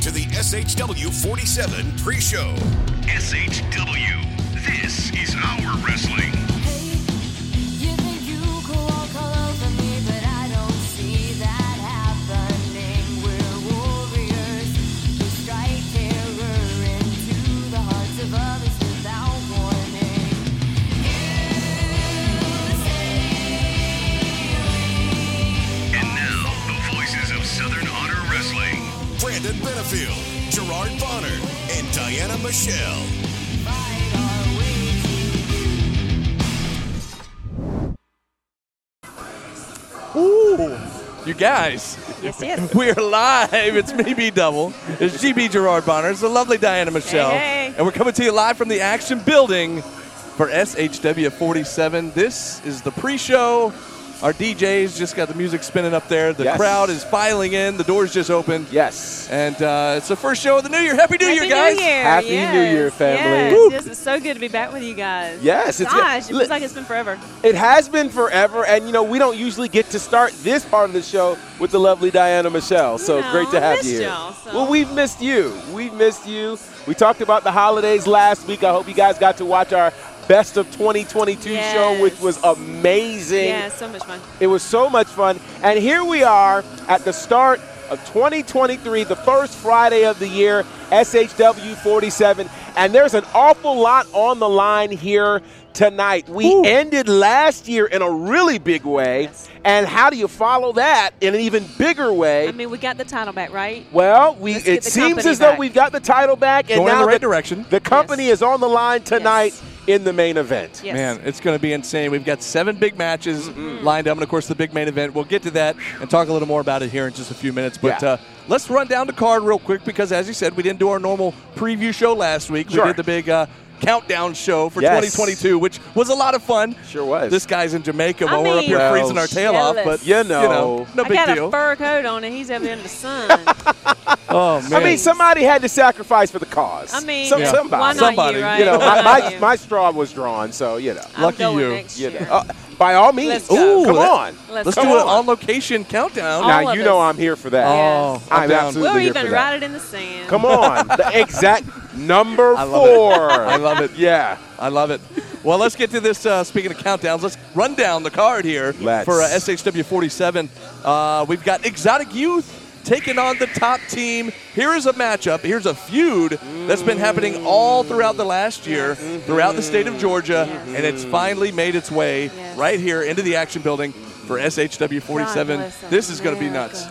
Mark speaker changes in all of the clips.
Speaker 1: to the SHW 47 pre show.
Speaker 2: SHW.
Speaker 1: Diana Michelle.
Speaker 3: Fight our way to
Speaker 4: Ooh, you guys.
Speaker 5: Yes, yes.
Speaker 4: We're live. It's me, B Double. It's GB Gerard Bonner. It's the lovely Diana Michelle.
Speaker 5: Hey, hey.
Speaker 4: And we're coming to you live from the Action Building for SHW 47. This is the pre show. Our DJs just got the music spinning up there. The
Speaker 6: Yes.
Speaker 4: crowd is filing in. The doors just opened.
Speaker 6: Yes.
Speaker 4: And uh, it's the first show of the new year. Happy New
Speaker 5: Happy
Speaker 4: Year, guys.
Speaker 5: New Year.
Speaker 6: Happy
Speaker 5: yes.
Speaker 6: New Year, family.
Speaker 5: Yes,
Speaker 6: Woo.
Speaker 5: yes, it's so good to be back with you guys.
Speaker 6: Yes, it's good.
Speaker 5: Gosh, it
Speaker 6: Li-
Speaker 5: feels like it's been forever.
Speaker 6: It has been forever, and you know we don't usually get to start this part of the show with the lovely Diana Michelle. So
Speaker 5: You
Speaker 6: it's great to have you. here.
Speaker 5: so-
Speaker 6: Well, we've missed you. We've missed you. We talked about the holidays last week. I hope you guys got to watch our best of 2022 show, which was amazing.
Speaker 5: Yeah, so much fun.
Speaker 6: It was so much fun. And here we are at the start of 2023, the first Friday of the year, SHW 47. And there's an awful lot on the line here tonight. We ended last year in a really big way.
Speaker 5: Yes.
Speaker 6: And how do you follow that in an even bigger way?
Speaker 5: I mean, we got the title back, right?
Speaker 6: well, we
Speaker 5: Let's
Speaker 6: it seems
Speaker 5: company
Speaker 6: as though we've got the title back, and
Speaker 4: Going in
Speaker 6: now
Speaker 4: the right
Speaker 6: the,
Speaker 4: direction.
Speaker 6: the company
Speaker 5: Yes.
Speaker 6: is on the line tonight
Speaker 5: Yes.
Speaker 6: In the main event.
Speaker 5: Yes.
Speaker 4: Man, it's going to be insane. We've got seven big matches
Speaker 6: Mm-hmm.
Speaker 4: lined up, and of course, the big main event. We'll get to that and talk a little more about it here in just a few minutes. But
Speaker 6: Yeah.
Speaker 4: uh, let's run down the card real quick because, as you said, we didn't do our normal preview show last week.
Speaker 6: Sure.
Speaker 4: We did the big uh, countdown show for
Speaker 6: Yes.
Speaker 4: 2022, which was a lot of fun.
Speaker 6: Sure was.
Speaker 4: This guy's in Jamaica
Speaker 5: I
Speaker 4: while we're up here
Speaker 6: Well,
Speaker 4: freezing our tail off, but
Speaker 6: You know.
Speaker 4: no
Speaker 5: I
Speaker 4: big
Speaker 5: got
Speaker 4: deal.
Speaker 5: a fur coat on and he's over there in the sun.
Speaker 4: oh man,
Speaker 6: I mean, somebody had to sacrifice for the cause.
Speaker 5: I mean,
Speaker 6: Some-
Speaker 4: Yeah.
Speaker 6: somebody.
Speaker 5: why not
Speaker 4: Somebody.
Speaker 5: you, right?
Speaker 6: You know, my, my, my straw was drawn, so you know.
Speaker 5: I'm
Speaker 4: Lucky
Speaker 5: going
Speaker 4: you.
Speaker 5: Next
Speaker 6: You know. Uh, by all means,
Speaker 5: Let's.
Speaker 4: Ooh,
Speaker 6: come
Speaker 4: let-
Speaker 6: on.
Speaker 5: Let's
Speaker 4: let's
Speaker 5: go.
Speaker 4: do
Speaker 6: Come
Speaker 4: an
Speaker 6: on.
Speaker 4: on location countdown.
Speaker 5: All
Speaker 6: now
Speaker 5: of
Speaker 6: you know. I'm here for that.
Speaker 4: Oh, I'm
Speaker 6: I'm
Speaker 4: down.
Speaker 6: absolutely
Speaker 5: We'll
Speaker 6: here
Speaker 5: even
Speaker 6: for that.
Speaker 5: write it in the sand.
Speaker 6: Come on, the exact number
Speaker 4: I love it.
Speaker 6: four.
Speaker 4: I love it.
Speaker 6: Yeah.
Speaker 4: I love it. Well, let's get to this. Uh, speaking of countdowns, let's run down the card here
Speaker 6: Let's.
Speaker 4: for uh, SHW 47. Uh, we've got Exotic Youth taking on the top team. Here is a matchup. Here's a feud that's been happening all throughout the last year, throughout the state of Georgia, and it's finally made its way
Speaker 5: Yes.
Speaker 4: right here into the action building for SHW 47.
Speaker 5: God
Speaker 4: This is going to be nuts.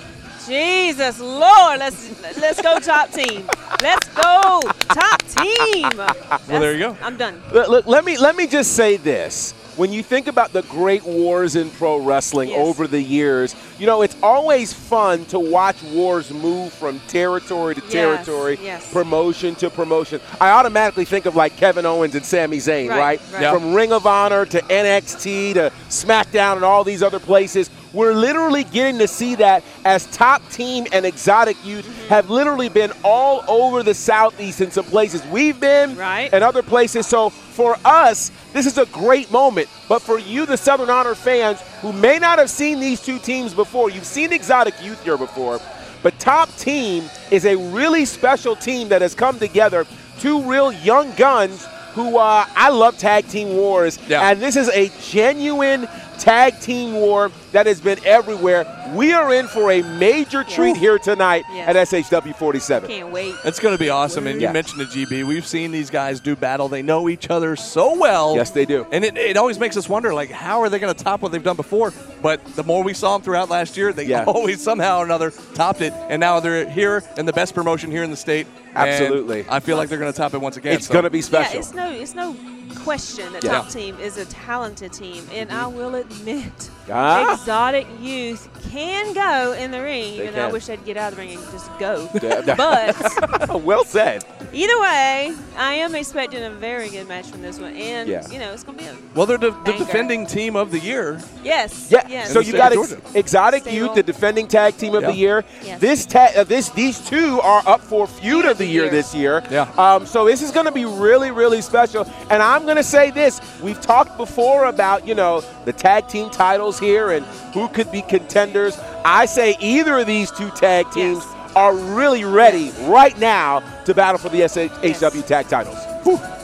Speaker 5: Jesus Lord, let's let's go top team. Let's go top team.
Speaker 4: Well, there you go.
Speaker 5: I'm done.
Speaker 6: Look, look, let me let me just say this. When you think about the great wars in pro wrestling
Speaker 5: Yes.
Speaker 6: over the years, you know, it's always fun to watch wars move from territory to
Speaker 5: Yes,
Speaker 6: territory,
Speaker 5: yes.
Speaker 6: promotion to promotion. I automatically think of like Kevin Owens and Sami Zayn,
Speaker 5: Right,
Speaker 6: right?
Speaker 5: right.
Speaker 4: Yeah.
Speaker 6: From Ring of Honor to NXT to SmackDown and all these other places. We're literally getting to see that as Top Team and Exotic Youth
Speaker 5: Mm-hmm.
Speaker 6: have literally been all over the Southeast in some places we've been
Speaker 5: Right.
Speaker 6: and other places. So for us, this is a great moment. But for you, the Southern Honor fans who may not have seen these two teams before, you've seen Exotic Youth here before, but Top Team is a really special team that has come together. Two real young guns who uh, I love tag team wars.
Speaker 4: Yeah.
Speaker 6: And this is a genuine tag team war that has been everywhere. We are in for a major treat here tonight
Speaker 5: Yes.
Speaker 6: at SHW 47.
Speaker 5: Can't wait.
Speaker 4: It's going to be awesome. And
Speaker 6: Yeah.
Speaker 4: you mentioned the GB. We've seen these guys do battle. They know each other so well.
Speaker 6: Yes, they do.
Speaker 4: And it, it always makes us wonder, like, how are they going to top what they've done before? But the more we saw them throughout last year, they
Speaker 6: Yeah.
Speaker 4: always somehow or another topped it. And now they're here in the best promotion here in the state. And
Speaker 6: Absolutely.
Speaker 4: I feel like they're going to top it once again.
Speaker 6: It's
Speaker 4: so.
Speaker 6: going to be special.
Speaker 5: Yeah, it's no it's no question that
Speaker 6: Yeah.
Speaker 5: top team is a talented team, and I mm-hmm. will admit,
Speaker 6: Ah.
Speaker 5: exotic youth can go in the ring.
Speaker 6: They
Speaker 5: Even though I wish they'd get out of the ring and just go.
Speaker 6: Yeah, yeah.
Speaker 5: but
Speaker 6: well said.
Speaker 5: either way, I am expecting a very good match from this one, and
Speaker 6: Yeah.
Speaker 5: you know it's gonna be a
Speaker 4: Well, they're the, the defending team of the year.
Speaker 5: yes.
Speaker 6: Yeah.
Speaker 5: Yes.
Speaker 6: So you got
Speaker 4: of
Speaker 6: ex- exotic
Speaker 5: Stable.
Speaker 6: youth, the defending tag team of
Speaker 4: Yeah.
Speaker 6: the year.
Speaker 5: Yes.
Speaker 6: This ta- uh, this these two are up for feud of the year,
Speaker 5: year.
Speaker 6: this year.
Speaker 4: Yeah.
Speaker 6: Um, so this is going to be really really special. And I'm going to say this: we've talked before about you know the tag team titles here and who could be contenders. I say either of these two tag teams.
Speaker 5: Yes.
Speaker 6: are really ready right now to battle for the SHW tag titles.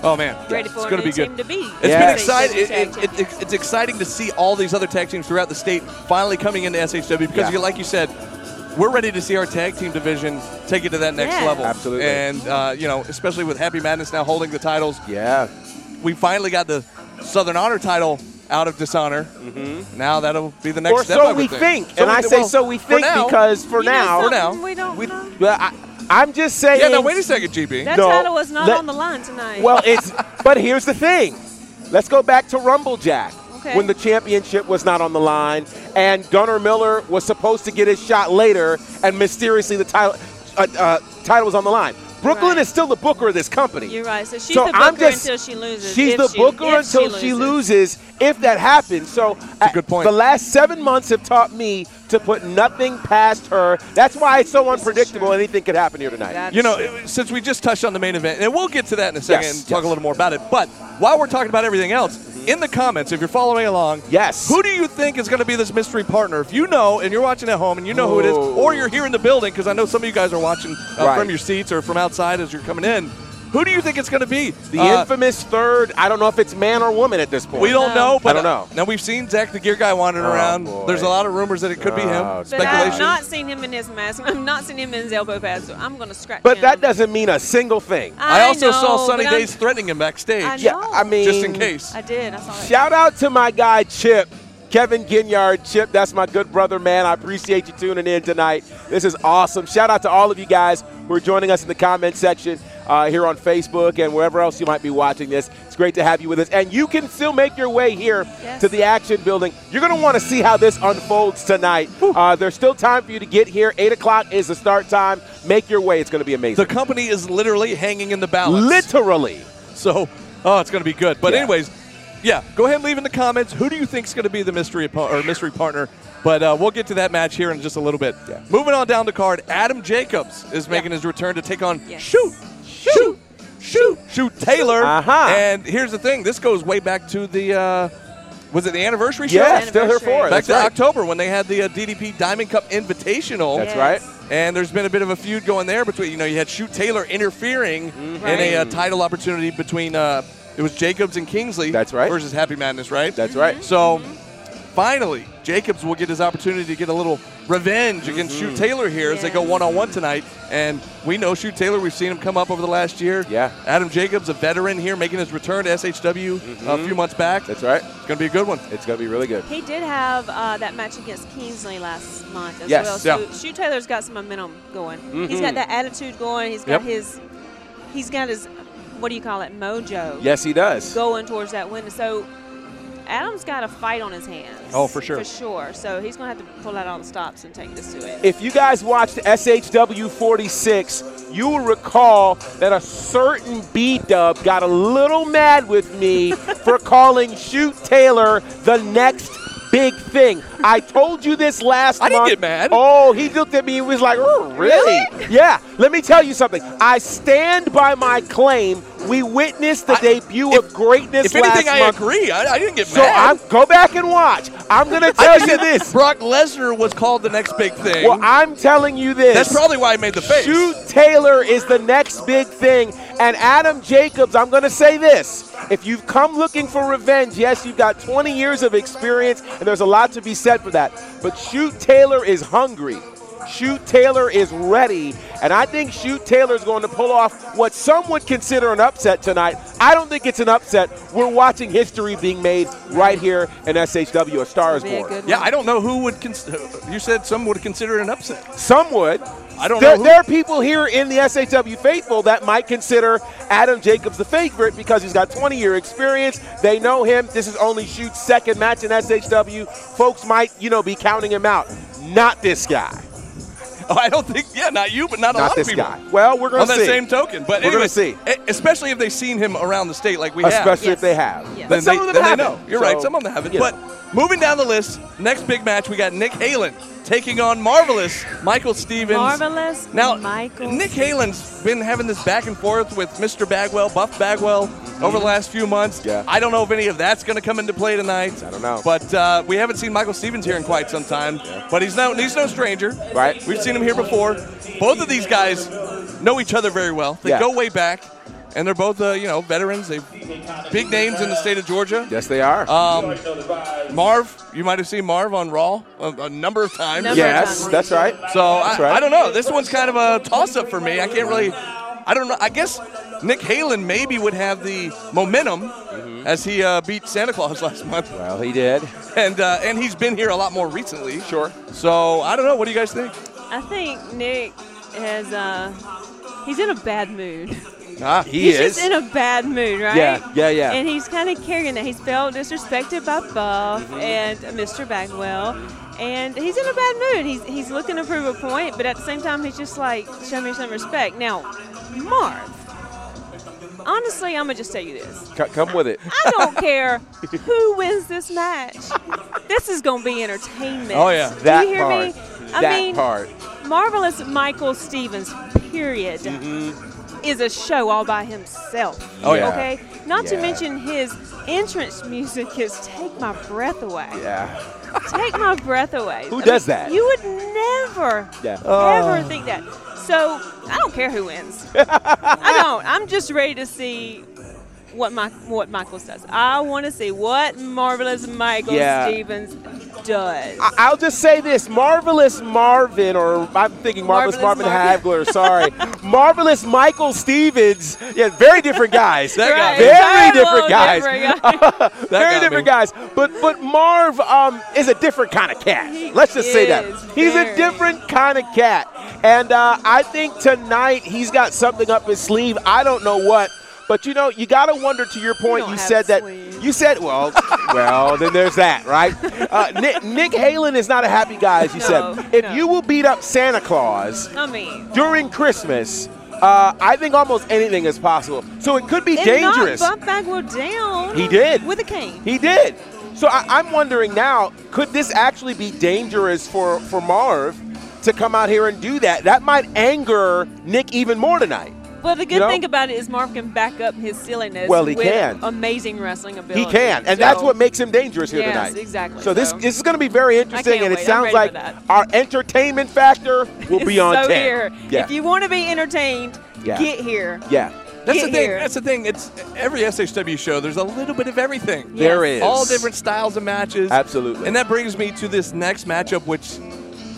Speaker 4: Oh man,
Speaker 5: Ready
Speaker 4: it's
Speaker 5: for a
Speaker 4: going to be good.
Speaker 5: team to be.
Speaker 4: It's
Speaker 6: Yeah.
Speaker 4: been exciting. It,
Speaker 5: Tag
Speaker 4: it, it, it's exciting to see all these other tag teams throughout the state finally coming into SHW because,
Speaker 6: Yeah.
Speaker 4: you, like you said, we're ready to see our tag team division take it to that next
Speaker 5: Yeah.
Speaker 4: level.
Speaker 6: Absolutely.
Speaker 4: And uh, you know, especially with Happy Madness now holding the titles,
Speaker 6: Yeah.
Speaker 4: we finally got the Southern Honor title out of Dishonor. Mm-hmm. Now that'll be the next
Speaker 6: or
Speaker 4: step. I
Speaker 6: so
Speaker 4: would
Speaker 6: we think.
Speaker 4: So
Speaker 6: and
Speaker 4: we-
Speaker 6: I say
Speaker 4: well,
Speaker 6: so we
Speaker 4: for
Speaker 6: think
Speaker 4: now-
Speaker 6: because for
Speaker 5: You know
Speaker 6: now,
Speaker 4: For now.
Speaker 5: We don't
Speaker 6: we,
Speaker 5: know.
Speaker 6: well, I, I'm just saying.
Speaker 4: Yeah, now wait a second, GB.
Speaker 5: That
Speaker 6: No,
Speaker 5: title was not
Speaker 6: let-
Speaker 5: on the line tonight.
Speaker 6: Well, it's but here's the thing. Let's go back to Rumble Jack.
Speaker 5: Okay.
Speaker 6: When the championship was not on the line, and Gunnar Miller was supposed to get his shot later, and mysteriously the title uh, uh, title was on the line. Brooklyn
Speaker 5: Right.
Speaker 6: is still the booker of this company.
Speaker 5: You're right. So she's
Speaker 6: So
Speaker 5: the booker
Speaker 6: I'm just-
Speaker 5: until she loses.
Speaker 6: She's
Speaker 5: if
Speaker 6: the
Speaker 5: she-
Speaker 6: booker until she loses. If that happens, so
Speaker 4: a good point.
Speaker 6: The last seven months have taught me to put nothing past her. That's why it's so unpredictable. Anything could happen here tonight.
Speaker 5: That
Speaker 4: You know, it- since we just touched on the main event, and we'll get to that in a second
Speaker 6: Yes,
Speaker 4: and talk
Speaker 6: yes.
Speaker 4: a little more about it. But while we're talking about everything else, in the comments, if you're following along,
Speaker 6: Yes.
Speaker 4: who do you think is going to be this mystery partner? If you know and you're watching at home and you know who it is, or you're here in the building, because I know some of you guys are watching uh,
Speaker 6: Right.
Speaker 4: from your seats or from outside as you're coming in, who do you think it's going to be?
Speaker 6: the
Speaker 4: Uh,
Speaker 6: infamous third. I don't know if it's man or woman at this point.
Speaker 4: we don't
Speaker 5: No.
Speaker 4: know, but
Speaker 6: I don't know.
Speaker 4: now we've seen Zach the Gear Guy wandering
Speaker 6: Oh,
Speaker 4: around.
Speaker 6: boy.
Speaker 4: There's a lot of rumors that it could be him.
Speaker 6: Oh,
Speaker 5: But I've not seen him in his mask. I've not seen him in his elbow pads. So I'm going to scratch
Speaker 6: But
Speaker 5: him.
Speaker 6: that doesn't mean a single thing.
Speaker 4: I also saw
Speaker 5: know,
Speaker 4: Sunny
Speaker 5: but I'm-
Speaker 4: Days threatening him backstage.
Speaker 5: I
Speaker 6: Yeah. I mean,
Speaker 4: Just in case.
Speaker 5: I did. I saw that.
Speaker 6: Shout out to my guy Chip, Kevin Ginyard. Chip, that's my good brother, man. I appreciate you tuning in tonight. This is awesome. Shout out to all of you guys who are joining us in the comment section uh, here on Facebook and wherever else you might be watching this. It's great to have you with us. And you can still make your way here
Speaker 5: Yes.
Speaker 6: to the action building. You're going to want to see how this unfolds tonight. Uh, there's still time for you to get here. 8 o'clock is the start time. Make your way. It's going to be amazing.
Speaker 4: The company is literally hanging in the balance.
Speaker 6: Literally.
Speaker 4: So, oh, it's going to be good. But
Speaker 6: Yeah.
Speaker 4: anyways, yeah, go ahead and leave in the comments who do you think is going to be the mystery or mystery partner. But uh, we'll get to that match here in just a little bit.
Speaker 6: Yeah.
Speaker 4: Moving on down the card, Adam Jacobs is making his return to take on
Speaker 5: Yes.
Speaker 4: shoot, shoot, shoot, shoot Taylor.
Speaker 6: Uh-huh.
Speaker 4: And here's the thing: this goes way back to the uh, was it the anniversary show?
Speaker 6: Yeah, still here for it.
Speaker 4: Back
Speaker 6: That's
Speaker 4: to
Speaker 6: right.
Speaker 4: October when they had the uh, DDP Diamond Cup Invitational.
Speaker 6: That's
Speaker 5: Yes.
Speaker 6: right.
Speaker 4: And there's been a bit of a feud going there between, you know, you had Shoot Taylor interfering
Speaker 6: Mm-hmm.
Speaker 4: in a uh, title opportunity between, uh, it was Jacobs and Kingsley.
Speaker 6: That's right.
Speaker 4: Versus Happy Madness, right?
Speaker 6: That's right.
Speaker 4: So finally, Jacobs will get his opportunity to get a little revenge against
Speaker 6: Mm-hmm.
Speaker 4: Shoot Taylor here as they go one on one tonight. And we know Shoot Taylor, we've seen him come up over the last year.
Speaker 6: Yeah.
Speaker 4: Adam Jacobs, a veteran here, making his return to SHW a few months back.
Speaker 6: Mm-hmm. That's right.
Speaker 4: It's going to be a good one.
Speaker 6: It's going to be really good.
Speaker 5: He did have uh, that match against Kingsley last month as
Speaker 6: Yes.
Speaker 5: well. So
Speaker 4: Yeah.
Speaker 5: Shoot Taylor's got some momentum going.
Speaker 6: Mm-hmm.
Speaker 5: He's got that attitude going. He's got
Speaker 4: Yep.
Speaker 5: his, he's got his, what do you call it, mojo.
Speaker 6: Yes, he does.
Speaker 5: Going towards that win. So Adam's got a fight on his hands.
Speaker 4: Oh, for sure.
Speaker 5: For sure. So he's going to have to pull out all the stops and take this to it.
Speaker 6: If you guys watched SHW 46, you will recall that a certain B Dub got a little mad with me for calling Shoot Taylor the next big thing. I told you this last
Speaker 4: I didn't get mad.
Speaker 6: Oh, he looked at me and was like, oh, really? Yeah. Let me tell you something. I stand by my claim. We witnessed the
Speaker 4: I-
Speaker 6: debut
Speaker 4: if-
Speaker 6: of greatness last
Speaker 4: If anything, I
Speaker 6: month.
Speaker 4: agree. I, I didn't get
Speaker 6: So
Speaker 4: mad.
Speaker 6: I'm go back and watch. I'm gonna tell you this.
Speaker 4: Brock Lesnar was called the next big thing.
Speaker 6: Well, I'm telling you this.
Speaker 4: That's probably why I made the face.
Speaker 6: Shoot Taylor is the next big thing. And Adam Jacobs, I'm going to say this. If you've come looking for revenge, yes, you've got 20 years of experience, and there's a lot to be said for that. But Shoot Taylor is hungry. Shoot Taylor is ready. And I think Shoot Taylor is going to pull off what some would consider an upset tonight. I don't think it's an upset. We're watching history being made right here in SHW. A Star is Born.
Speaker 4: Yeah. I don't know who would. Cons- uh, you said some would consider it an upset.
Speaker 6: Some would.
Speaker 4: I don't
Speaker 6: there,
Speaker 4: know. Who-
Speaker 6: there are people here in the SHW faithful that might consider Adam Jacobs the favorite because he's got 20 year experience. They know him. This is only Shoot's second match in SHW. Folks might, you know, be counting him out. Not this guy.
Speaker 4: Oh, I don't think. Yeah, not you, but not a lot
Speaker 6: this
Speaker 4: of people.
Speaker 6: guy. Well, we're going to see.
Speaker 4: On
Speaker 6: to
Speaker 4: that
Speaker 6: see.
Speaker 4: same token, but
Speaker 6: We're gonna
Speaker 4: anyway,
Speaker 6: see.
Speaker 4: e- especially if they've seen him around the state like we have.
Speaker 6: Especially
Speaker 5: Yes.
Speaker 6: if they have.
Speaker 5: Yes.
Speaker 4: Then
Speaker 6: some
Speaker 4: they,
Speaker 6: of them
Speaker 4: then they
Speaker 6: haven't.
Speaker 4: know. You're
Speaker 6: So,
Speaker 4: right. Some of them haven't.
Speaker 6: you
Speaker 4: But
Speaker 6: know.
Speaker 4: Moving down the list, next big match, we got Nick Halen taking on Marvelous Michael Stevens.
Speaker 5: Marvelous
Speaker 4: Now,
Speaker 5: Michael
Speaker 4: Nick Halen's been having this back and forth with Mr. Bagwell, Buff Bagwell, over the last few months.
Speaker 6: Yeah.
Speaker 4: I don't know if any of that's going to come into play tonight.
Speaker 6: I don't know.
Speaker 4: But uh, we haven't seen Michael Stevens here in quite some time. Yeah. But he's no he's no stranger.
Speaker 6: Right.
Speaker 4: We've seen him here before. Both of these guys know each other very well. They
Speaker 6: Yeah.
Speaker 4: go way back, and they're both uh, you know veterans. They big names in the state of Georgia.
Speaker 6: Yes, they are.
Speaker 4: Um, Marv, you might have seen Marv on Raw a, a number of times.
Speaker 5: Number of
Speaker 6: yes,
Speaker 5: times.
Speaker 6: that's right.
Speaker 4: So I,
Speaker 6: right.
Speaker 4: I don't know. This one's kind of a toss-up for me. I can't really. I don't know. I guess Nick Halen maybe would have the momentum as he uh, beat Santa Claus last month,
Speaker 6: Well, he did.
Speaker 4: and uh, and he's been here a lot more recently.
Speaker 6: Sure.
Speaker 4: So I don't know. What do you guys think?
Speaker 5: I think Nick has uh he's in a bad mood.
Speaker 4: Ah,
Speaker 6: He
Speaker 5: he's
Speaker 6: is.
Speaker 5: just in a bad mood, right?
Speaker 6: Yeah, yeah, yeah.
Speaker 5: And he's kind of carrying that. He's felt disrespected by Buff
Speaker 6: Mm-hmm.
Speaker 5: and Mr. Bagwell. And he's in a bad mood. He's, he's looking to prove a point, but at the same time, he's just like, show me some respect. Now, Marv, honestly, I'm going to just tell you this.
Speaker 6: C- come with it.
Speaker 5: I don't care who wins this match. This is going to be entertainment.
Speaker 4: Oh, yeah.
Speaker 5: Do
Speaker 6: That
Speaker 5: you hear
Speaker 6: part.
Speaker 5: me? I
Speaker 6: that
Speaker 5: mean,
Speaker 6: part.
Speaker 5: Marvelous Michael Stevens, period,
Speaker 6: Mm-hmm.
Speaker 5: Is a show all by himself.
Speaker 4: Oh, yeah.
Speaker 5: Okay? Not to mention his entrance music is Take My Breath Away.
Speaker 6: Yeah.
Speaker 5: Take My Breath Away.
Speaker 6: Who
Speaker 5: I
Speaker 6: does
Speaker 5: mean,
Speaker 6: that?
Speaker 5: You would never,
Speaker 6: Yeah.
Speaker 5: ever oh. think that. So, I don't care who wins. I don't. I'm just ready to see what my what Michael does. I want to see what marvelous Michael
Speaker 6: Yeah.
Speaker 5: Stevens does.
Speaker 6: I- I'll just say this: Marvelous Marvin, or I'm thinking Marvelous,
Speaker 5: Marvelous
Speaker 6: Marvin
Speaker 5: Marvin.
Speaker 6: Hagler. Sorry, Marvelous Michael Stevens. Yeah, very different guys.
Speaker 4: That.
Speaker 5: Right,
Speaker 6: Very different guys.
Speaker 5: different guy.
Speaker 6: very different
Speaker 4: me.
Speaker 6: guys. But but Marv um, is a different kind of cat.
Speaker 5: He
Speaker 6: Let's just say that he's a different kind of cat. And uh, I think tonight he's got something up his sleeve. I don't know what. But you know, you got to wonder. To your point, you said that. You said, well, well, then there's that, right? Uh, Nick, Nick Halen is not a happy guy, as you
Speaker 5: No,
Speaker 6: said. If
Speaker 5: no.
Speaker 6: you will beat up Santa Claus
Speaker 5: I mean,
Speaker 6: during Christmas, uh, I think almost anything is possible. So it could be dangerous.
Speaker 5: knocked Buff Bagwell down.
Speaker 6: He did.
Speaker 5: with a cane.
Speaker 6: He did. So I, I'm wondering now, could this actually be dangerous for, for Marv to come out here and do that? That might anger Nick even more tonight.
Speaker 5: But the good
Speaker 6: You know?
Speaker 5: thing about it is Marv can back up his silliness.
Speaker 6: Well, he
Speaker 5: with
Speaker 6: can.
Speaker 5: Amazing wrestling ability.
Speaker 6: He can, and that's what makes him dangerous here
Speaker 5: Yes,
Speaker 6: tonight.
Speaker 5: exactly.
Speaker 6: So this
Speaker 5: So-
Speaker 6: this is going to be very interesting, and it
Speaker 5: wait. I'm
Speaker 6: sounds like our entertainment factor will be on
Speaker 5: so
Speaker 6: 10.
Speaker 5: here.
Speaker 6: Yeah.
Speaker 5: If you want to be entertained,
Speaker 6: Yeah.
Speaker 5: get here.
Speaker 6: yeah.
Speaker 4: That's
Speaker 5: Get
Speaker 4: the thing.
Speaker 5: here.
Speaker 4: That's the thing. It's every SHW show. There's a little bit of everything.
Speaker 5: Yes.
Speaker 6: There is.
Speaker 4: All different styles of matches.
Speaker 6: Absolutely.
Speaker 4: And that brings me to this next matchup, which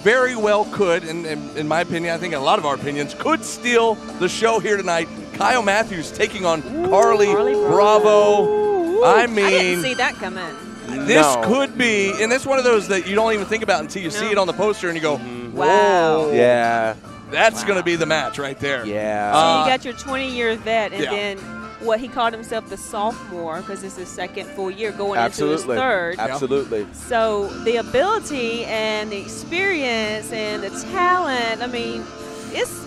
Speaker 4: very well could, and and in my opinion, I think a lot of our opinions, could steal the show here tonight. Kyle Matthews taking on Carly,
Speaker 5: Carly
Speaker 4: Bravo. I
Speaker 5: I didn't
Speaker 4: mean,
Speaker 5: see that coming.
Speaker 4: this
Speaker 6: No.
Speaker 4: could be, and that's one of those that you don't even think about until you see it on the poster and you go,
Speaker 5: Wow.
Speaker 6: Yeah.
Speaker 4: that's going to be the match right there.
Speaker 6: Yeah.
Speaker 5: So
Speaker 4: Uh,
Speaker 5: you got your 20 year vet, and
Speaker 4: yeah.
Speaker 5: then what he called himself the sophomore because it's his second full year going
Speaker 6: Absolutely.
Speaker 5: into his third.
Speaker 6: Absolutely.
Speaker 5: So the ability and the experience and the talent, I mean, it's it's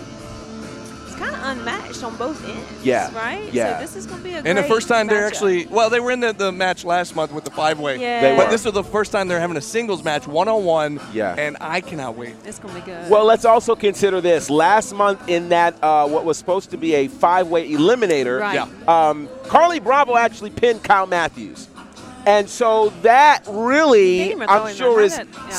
Speaker 5: kind of unmatched on both ends.
Speaker 6: Yeah.
Speaker 5: Right.
Speaker 6: Yeah.
Speaker 5: So this is going to be a good one.
Speaker 4: And the first time they're
Speaker 5: matchup.
Speaker 4: actually, well, they were in the, the match last month with the five way.
Speaker 5: Yeah.
Speaker 6: They
Speaker 4: But
Speaker 6: were.
Speaker 4: this is the first time they're having a singles match one on one.
Speaker 6: Yeah.
Speaker 4: And I cannot wait.
Speaker 5: It's going to be good.
Speaker 6: Well, let's also consider this. Last month, in that uh, what was supposed to be a five-way eliminator,
Speaker 5: Right.
Speaker 4: Yeah.
Speaker 6: um, Carly Bravo actually pinned Kyle Matthews, and so that really,
Speaker 5: Didn't even throw
Speaker 6: I'm
Speaker 5: him
Speaker 6: sure,
Speaker 5: there.
Speaker 6: is
Speaker 5: How did- yeah,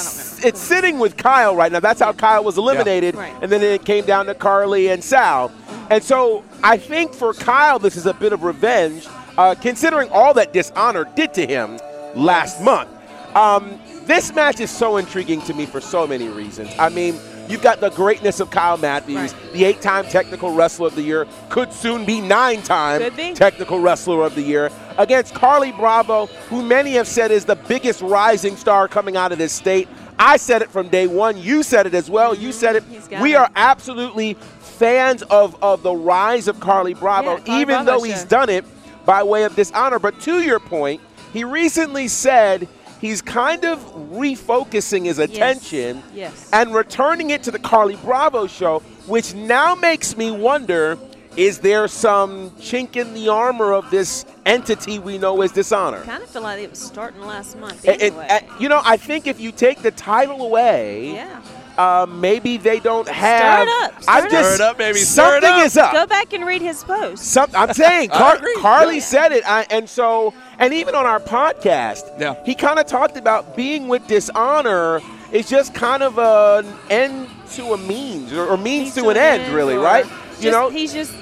Speaker 5: I don't
Speaker 6: s-
Speaker 5: know.
Speaker 6: it's sitting with Kyle right now. That's how Kyle was eliminated,
Speaker 5: Right.
Speaker 6: and then it came down to Carly and Sal. And so I think for Kyle, this is a bit of revenge, uh, considering all that Dishonor did to him last month. Um, this match is so intriguing to me for so many reasons. I mean, you've got the greatness of Kyle Matthews,
Speaker 5: Right.
Speaker 6: the eight-time Technical Wrestler of the Year, could soon be nine-time Technical Wrestler of the Year, against Carly Bravo, who many have said is the biggest rising star coming out of this state. I said it from day one. You said it as well. You mm-hmm. said it. We
Speaker 5: it.
Speaker 6: are absolutely fans of, of the rise of Carly Bravo,
Speaker 5: Yeah,
Speaker 6: even
Speaker 5: Bravo
Speaker 6: though he's
Speaker 5: show.
Speaker 6: done it by way of dishonor. But to your point, he recently said he's kind of refocusing his attention
Speaker 5: Yes.
Speaker 6: and returning it to the Carly Bravo show, which now makes me wonder Is there some chink in the armor of this entity we know as Dishonor?
Speaker 5: Kind of feel like it was starting last month.
Speaker 6: And- and-
Speaker 5: Anyway.
Speaker 6: and, you know, I think if you take the title away,
Speaker 5: yeah.
Speaker 6: uh, maybe they don't have.
Speaker 5: up, stir
Speaker 6: I'm
Speaker 5: it
Speaker 6: just
Speaker 4: up. Stir it up, baby, stir it
Speaker 6: Something
Speaker 4: up.
Speaker 6: is up.
Speaker 5: Go back and read his post.
Speaker 6: Some, I'm saying, Car- Carly
Speaker 5: Yeah.
Speaker 6: said it, I, and so, and even on our podcast,
Speaker 4: Yeah.
Speaker 6: he kind of talked about being with dishonor is just kind of an end to a means, or, or means to an end, really, right?
Speaker 5: just-
Speaker 6: you know,
Speaker 5: he's just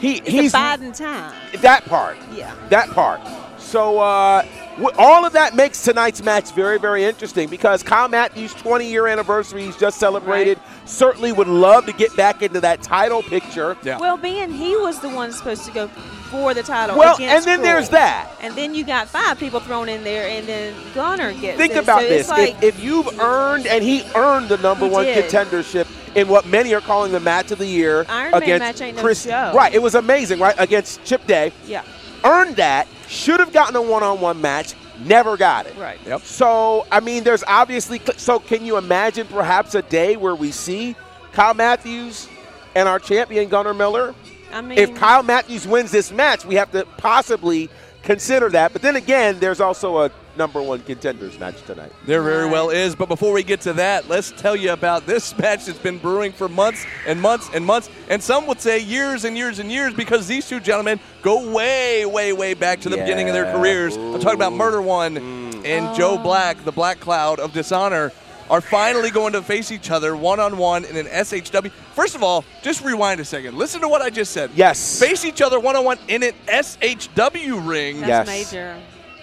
Speaker 6: he
Speaker 5: it's
Speaker 6: he's
Speaker 5: a biding time.
Speaker 6: that part,
Speaker 5: Yeah.
Speaker 6: that part. So uh, all of that makes tonight's match very, very interesting because Kyle Matthews' 20-year anniversary he's just celebrated. Certainly would love to get back into that title picture.
Speaker 4: Yeah.
Speaker 5: Well, being he was the one supposed to go for the title.
Speaker 6: Well,
Speaker 5: against
Speaker 6: and then there's that.
Speaker 5: And then you got five people thrown in there, and then Gunner gets
Speaker 6: Think
Speaker 5: it.
Speaker 6: about
Speaker 5: so
Speaker 6: this.
Speaker 5: It's like,
Speaker 6: if, if you've earned, and he earned the number
Speaker 5: He
Speaker 6: one
Speaker 5: did.
Speaker 6: contendership in what many are calling the match of the year
Speaker 5: Iron Man
Speaker 6: against
Speaker 5: match ain't no
Speaker 6: Chris. Right, it was amazing, right? Against Chip Day.
Speaker 5: yeah,
Speaker 6: Earned that, should have gotten a one on one match, never got it.
Speaker 5: right.
Speaker 4: Yep.
Speaker 6: So, I mean, there's obviously. So, can you imagine perhaps a day where we see Kyle Matthews and our champion Gunnar Miller?
Speaker 5: I mean,
Speaker 6: If Kyle Matthews wins this match, we have to possibly consider that. But then again, there's also a number one contenders match tonight.
Speaker 4: There very well is. But before we get to that, let's tell you about this match that's been brewing for months and months and months, and some would say years and years and years, because these two gentlemen go way, way, way back to the beginning of their
Speaker 6: Yeah.
Speaker 4: careers. I'm talking about Murder One and mm. Joe oh. Black, the Black Cloud of Dishonor. Are finally going to face each other one on one in an SHW. First of all, just rewind a second. Listen to what I just said.
Speaker 6: Yes.
Speaker 4: Face each other one on one in an SHW ring.
Speaker 5: that's
Speaker 6: Yes.
Speaker 5: major.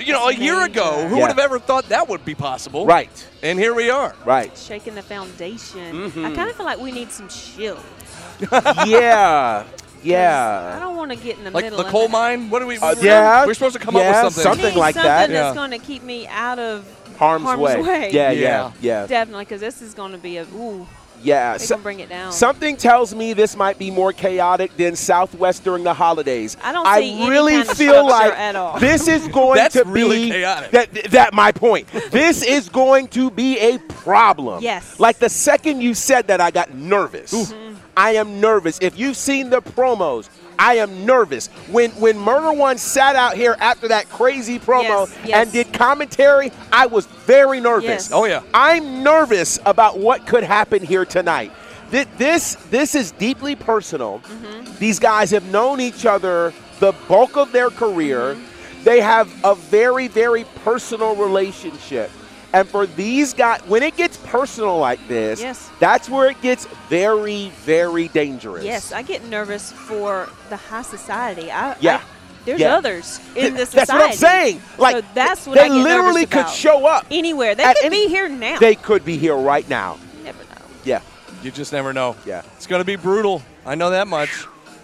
Speaker 4: You know, a year ago, who
Speaker 6: Yeah.
Speaker 4: would have ever thought that would be possible?
Speaker 6: Right.
Speaker 4: And here we are.
Speaker 6: Right.
Speaker 5: Shaking the foundation.
Speaker 6: Mm-hmm.
Speaker 5: I kind of feel like we need some shields.
Speaker 6: yeah.
Speaker 5: Yeah. I don't want to get in the
Speaker 4: Like
Speaker 5: middle.
Speaker 4: the
Speaker 5: of
Speaker 4: coal
Speaker 5: that.
Speaker 4: mine? What are we?
Speaker 6: Uh, yeah.
Speaker 4: We're supposed to come
Speaker 6: Yeah,
Speaker 4: up with something.
Speaker 6: something
Speaker 5: Need
Speaker 6: like
Speaker 5: something
Speaker 6: that.
Speaker 5: that's
Speaker 4: Yeah.
Speaker 5: going to keep me out of
Speaker 6: Harm's,
Speaker 5: harm's
Speaker 6: way.
Speaker 5: way.
Speaker 6: Yeah,
Speaker 4: Yeah.
Speaker 6: yeah, yeah.
Speaker 5: definitely because this is going to be a ooh.
Speaker 6: Yeah.
Speaker 5: They
Speaker 6: So-
Speaker 5: gonna bring it down.
Speaker 6: something tells me this might be more chaotic than Southwest during the holidays.
Speaker 5: I don't see any
Speaker 6: really
Speaker 5: kind of
Speaker 6: feel like
Speaker 5: at all.
Speaker 6: this is going
Speaker 4: That's
Speaker 6: to
Speaker 4: really
Speaker 6: be
Speaker 4: chaotic.
Speaker 6: That that my point. this is going to be a problem.
Speaker 5: Yes.
Speaker 6: Like the second you said that, I got nervous. Mm-hmm. I am nervous. If you've seen the promos, I am nervous. When when Murder One sat out here after that crazy promo
Speaker 5: Yes, yes.
Speaker 6: and did commentary, I was very nervous.
Speaker 5: Yes.
Speaker 4: Oh, yeah.
Speaker 6: I'm nervous about what could happen here tonight. Thi- This this is deeply personal.
Speaker 5: Mm-hmm.
Speaker 6: These guys have known each other the bulk of their career.
Speaker 5: Mm-hmm.
Speaker 6: They have a very very personal relationship. And for these guys, when it gets personal like this,
Speaker 5: Yes.
Speaker 6: that's where it gets very, very dangerous.
Speaker 5: Yes, I get nervous for the high society. I,
Speaker 6: Yeah.
Speaker 5: I- there's
Speaker 6: Yeah.
Speaker 5: others in
Speaker 6: Th-
Speaker 5: this
Speaker 6: That's what I'm saying. Like
Speaker 5: so that's what
Speaker 6: they
Speaker 5: I get
Speaker 6: literally could
Speaker 5: about.
Speaker 6: show up
Speaker 5: anywhere. They could
Speaker 6: any-
Speaker 5: be here now.
Speaker 6: They could be here right now.
Speaker 5: You never know.
Speaker 6: Yeah.
Speaker 4: You just never know.
Speaker 6: Yeah.
Speaker 4: It's going to be brutal. I know that much.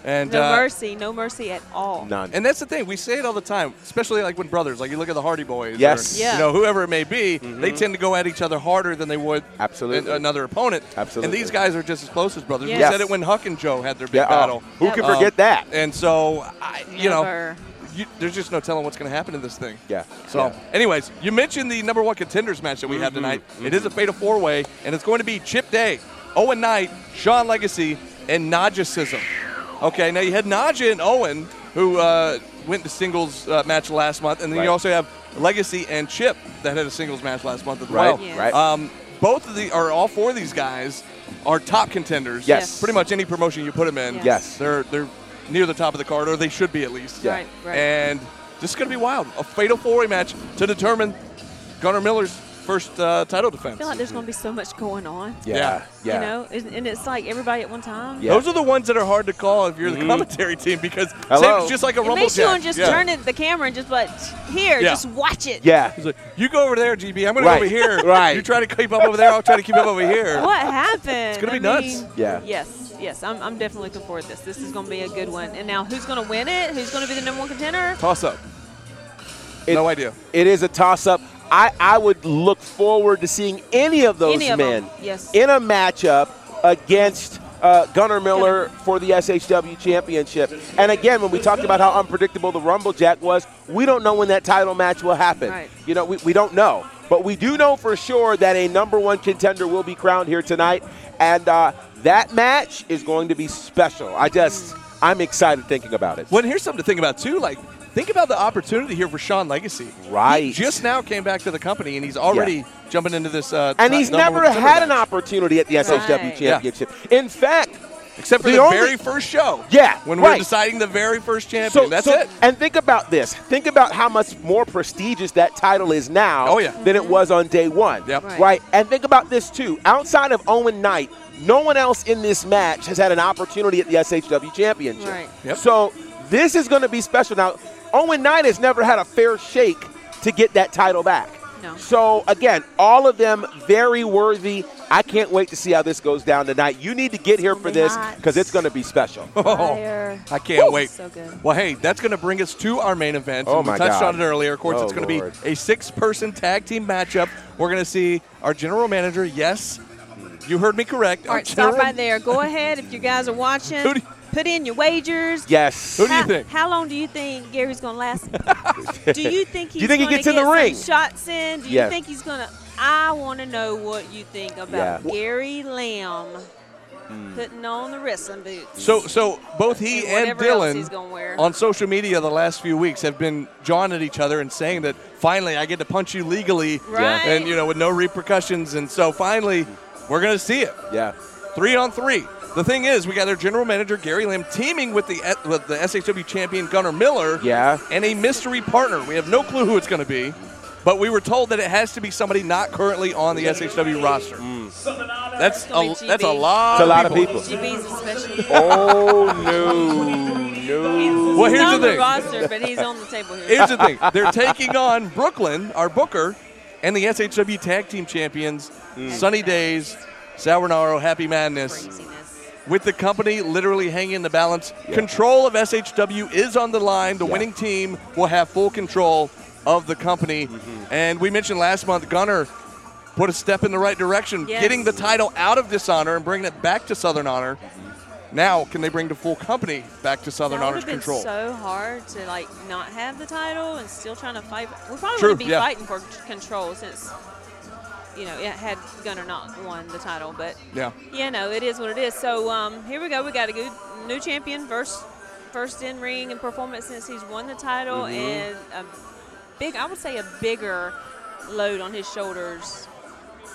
Speaker 4: And
Speaker 5: No
Speaker 4: uh,
Speaker 5: mercy, no mercy at all.
Speaker 6: None.
Speaker 4: And that's the thing. We say it all the time, especially like when brothers, like you look at the Hardy Boys,
Speaker 6: Yes.
Speaker 4: or,
Speaker 5: Yeah.
Speaker 4: you know, whoever it may be, mm-hmm. they tend to go at each other harder than they would
Speaker 6: Absolutely.
Speaker 4: an- another opponent.
Speaker 6: Absolutely.
Speaker 4: And these guys are just as close as brothers. We
Speaker 5: Yes.
Speaker 4: said it when Huck and Joe had their big
Speaker 6: Yeah, oh,
Speaker 4: battle.
Speaker 6: who
Speaker 5: That
Speaker 6: can
Speaker 5: was-
Speaker 6: forget that?
Speaker 4: And so, I, you know, you, there's just no telling what's going to happen in this thing.
Speaker 6: Yeah.
Speaker 4: So,
Speaker 6: Yeah.
Speaker 4: anyways, you mentioned the number one contenders match that we have mm-hmm. tonight. It mm-hmm. is a fatal four way, and it's going to be Chip Day, Owen Knight, Sean Legacy, and Naja Sism. Okay, now you had Naja and Owen, who uh, went to singles uh, match last month, and then
Speaker 6: Right.
Speaker 4: you also have Legacy and Chip that had a singles match last month as
Speaker 6: Right.
Speaker 4: well.
Speaker 5: Yeah.
Speaker 6: Right.
Speaker 4: Um, both of the, or all four of these guys, are top contenders.
Speaker 6: Yes.
Speaker 4: Pretty much any promotion you put them in.
Speaker 5: Yes.
Speaker 6: Yes.
Speaker 4: They're they're near the top of the card, or they should be at least.
Speaker 6: Yeah.
Speaker 5: Right, right.
Speaker 4: And this is going to be wild. A fatal four-way match to determine Gunnar Miller's first uh, title defense.
Speaker 5: I feel like there's going to be so much going on.
Speaker 6: Yeah.
Speaker 4: Yeah.
Speaker 6: Yeah.
Speaker 5: You know, Is- and it's like everybody at one time.
Speaker 6: Yeah.
Speaker 4: Those are the ones that are hard to call if you're the commentary team because same,
Speaker 6: Hello.
Speaker 4: it's just like a
Speaker 5: It
Speaker 4: rumble
Speaker 5: makes you
Speaker 4: jack.
Speaker 5: want to just
Speaker 4: Yeah.
Speaker 5: turn it the camera and just like here,
Speaker 4: Yeah.
Speaker 5: just watch it.
Speaker 6: Yeah.
Speaker 4: He's like, you go over there, GB. I'm going
Speaker 6: Right.
Speaker 4: to go over here.
Speaker 6: Right.
Speaker 4: You try to keep up over there. I'll try to keep up over here.
Speaker 5: What happened? It's
Speaker 4: gonna be nuts.
Speaker 6: Yeah.
Speaker 5: Yes, yes. I'm, I'm definitely looking forward to this. This is going to be a good one. And now, who's going to win it? Who's going to be the number one contender?
Speaker 4: Toss up.
Speaker 6: It-
Speaker 4: no idea.
Speaker 6: It is a toss up. I, I would look forward to seeing any of those
Speaker 5: Any of
Speaker 6: men
Speaker 5: yes.
Speaker 6: in a matchup against uh, Gunnar Miller for the SHW championship. And again, when we talked about how unpredictable the Rumble Jack was, we don't know when that title match will happen.
Speaker 5: Right.
Speaker 6: You know, we, we don't know. But we do know for sure that a number one contender will be crowned here tonight. And uh, that match is going to be special. I just, I'm excited thinking about it.
Speaker 4: Well, here's something to think about too. Like, think about the opportunity here for Sean Legacy.
Speaker 6: Right.
Speaker 4: He just now came back to the company, and he's already jumping into this. Uh,
Speaker 6: And
Speaker 4: t-
Speaker 6: he's never
Speaker 4: one contender
Speaker 6: had an opportunity at the SHW
Speaker 5: Right.
Speaker 6: championship. In fact,
Speaker 4: except for
Speaker 6: the
Speaker 4: the,
Speaker 6: only-
Speaker 4: very first show.
Speaker 6: Yeah,
Speaker 4: when we're deciding the very first champion.
Speaker 6: so
Speaker 4: That's
Speaker 6: so-
Speaker 4: it.
Speaker 6: And think about this. Think about how much more prestigious that title is now
Speaker 4: Oh, yeah.
Speaker 6: than it was on day one.
Speaker 4: Yep.
Speaker 5: Right.
Speaker 6: Right. And think about this too. Outside of Owen Knight, no one else in this match has had an opportunity at the SHW championship.
Speaker 5: Right.
Speaker 4: Yep.
Speaker 6: So this is going to be special. Now, Owen Knight has never had a fair shake to get that title back.
Speaker 5: No.
Speaker 6: So again, all of them very worthy. I can't wait to see how this goes down tonight. You need to get here
Speaker 5: gonna
Speaker 6: for this because it's going to be special.
Speaker 5: Oh, Fire.
Speaker 4: I can't wait.
Speaker 5: So good.
Speaker 4: Well, hey, that's going to bring us to our main event.
Speaker 6: Oh,
Speaker 4: And we
Speaker 6: my
Speaker 4: touched
Speaker 6: God.
Speaker 4: on it earlier. Of course,
Speaker 6: Oh,
Speaker 4: it's going to be a six-person tag team matchup. We're going to see our general manager. Yes, you heard me correct.
Speaker 5: All
Speaker 4: our
Speaker 5: right, stop
Speaker 4: general-
Speaker 5: right there. Go ahead if you guys are watching.
Speaker 4: Who do-
Speaker 5: put in your wagers.
Speaker 6: Yes.
Speaker 4: Who do you
Speaker 5: how,
Speaker 4: think?
Speaker 5: How long do you think Gary's gonna last? do you think he's
Speaker 6: you think he
Speaker 5: gonna
Speaker 6: gets in the
Speaker 5: get some
Speaker 6: ring?
Speaker 5: Shots in. Do you
Speaker 6: Yes.
Speaker 5: think he's gonna? I want to know what you think about
Speaker 6: Yeah.
Speaker 5: Gary Lamb hmm. putting on the wrestling boots.
Speaker 4: So, so both he
Speaker 5: And
Speaker 4: and
Speaker 5: whatever else he's
Speaker 4: Dylan on social media the last few weeks have been jawing at each other and saying that finally I get to punch you legally,
Speaker 5: Right.
Speaker 4: and you know with no repercussions. And so finally, we're going to see it.
Speaker 6: Yeah.
Speaker 4: Three on three. The thing is, we got their general manager Gary Lamb teaming with the with the SHW champion Gunnar Miller.
Speaker 6: Yeah.
Speaker 4: And a mystery partner. We have no clue who it's going to be, but we were told that it has to be somebody not currently on the SHW roster. Mm.
Speaker 5: That's
Speaker 4: a that's a lot.
Speaker 6: It's a lot of people.
Speaker 5: GB's especially.
Speaker 6: Oh no, no.
Speaker 4: Well,
Speaker 5: he's
Speaker 4: here's
Speaker 5: on
Speaker 4: the
Speaker 5: the
Speaker 4: thing.
Speaker 5: roster, but he's on the table here.
Speaker 4: Here's the thing: they're taking on Brooklyn, our Booker, and the SHW Tag Team Champions, mm. Sunny Days, Sournaro, Happy Madness.
Speaker 5: Craziness.
Speaker 4: With the company literally hanging in the balance, control of SHW is on the line. The winning team will have full control of the company.
Speaker 6: Mm-hmm.
Speaker 4: And we mentioned last month, Gunner put a step in the right direction,
Speaker 5: Yes.
Speaker 4: getting the title out of Dishonor and bringing it back to Southern Honor. Now, can they bring the full company back to Southern
Speaker 5: that would
Speaker 4: Honor's
Speaker 5: been
Speaker 4: control?
Speaker 5: so hard to like not have the title and still trying to fight. We probably
Speaker 4: True,
Speaker 5: wouldn't be
Speaker 4: yeah.
Speaker 5: fighting for control since you know it had Gunner not won the title. But
Speaker 4: yeah.
Speaker 5: yeah, no, it is what it is. So um, here we go. We got a good new champion, first first in ring and performance since he's won the title,
Speaker 4: Mm-hmm.
Speaker 5: and a big, I would say, a bigger load on his shoulders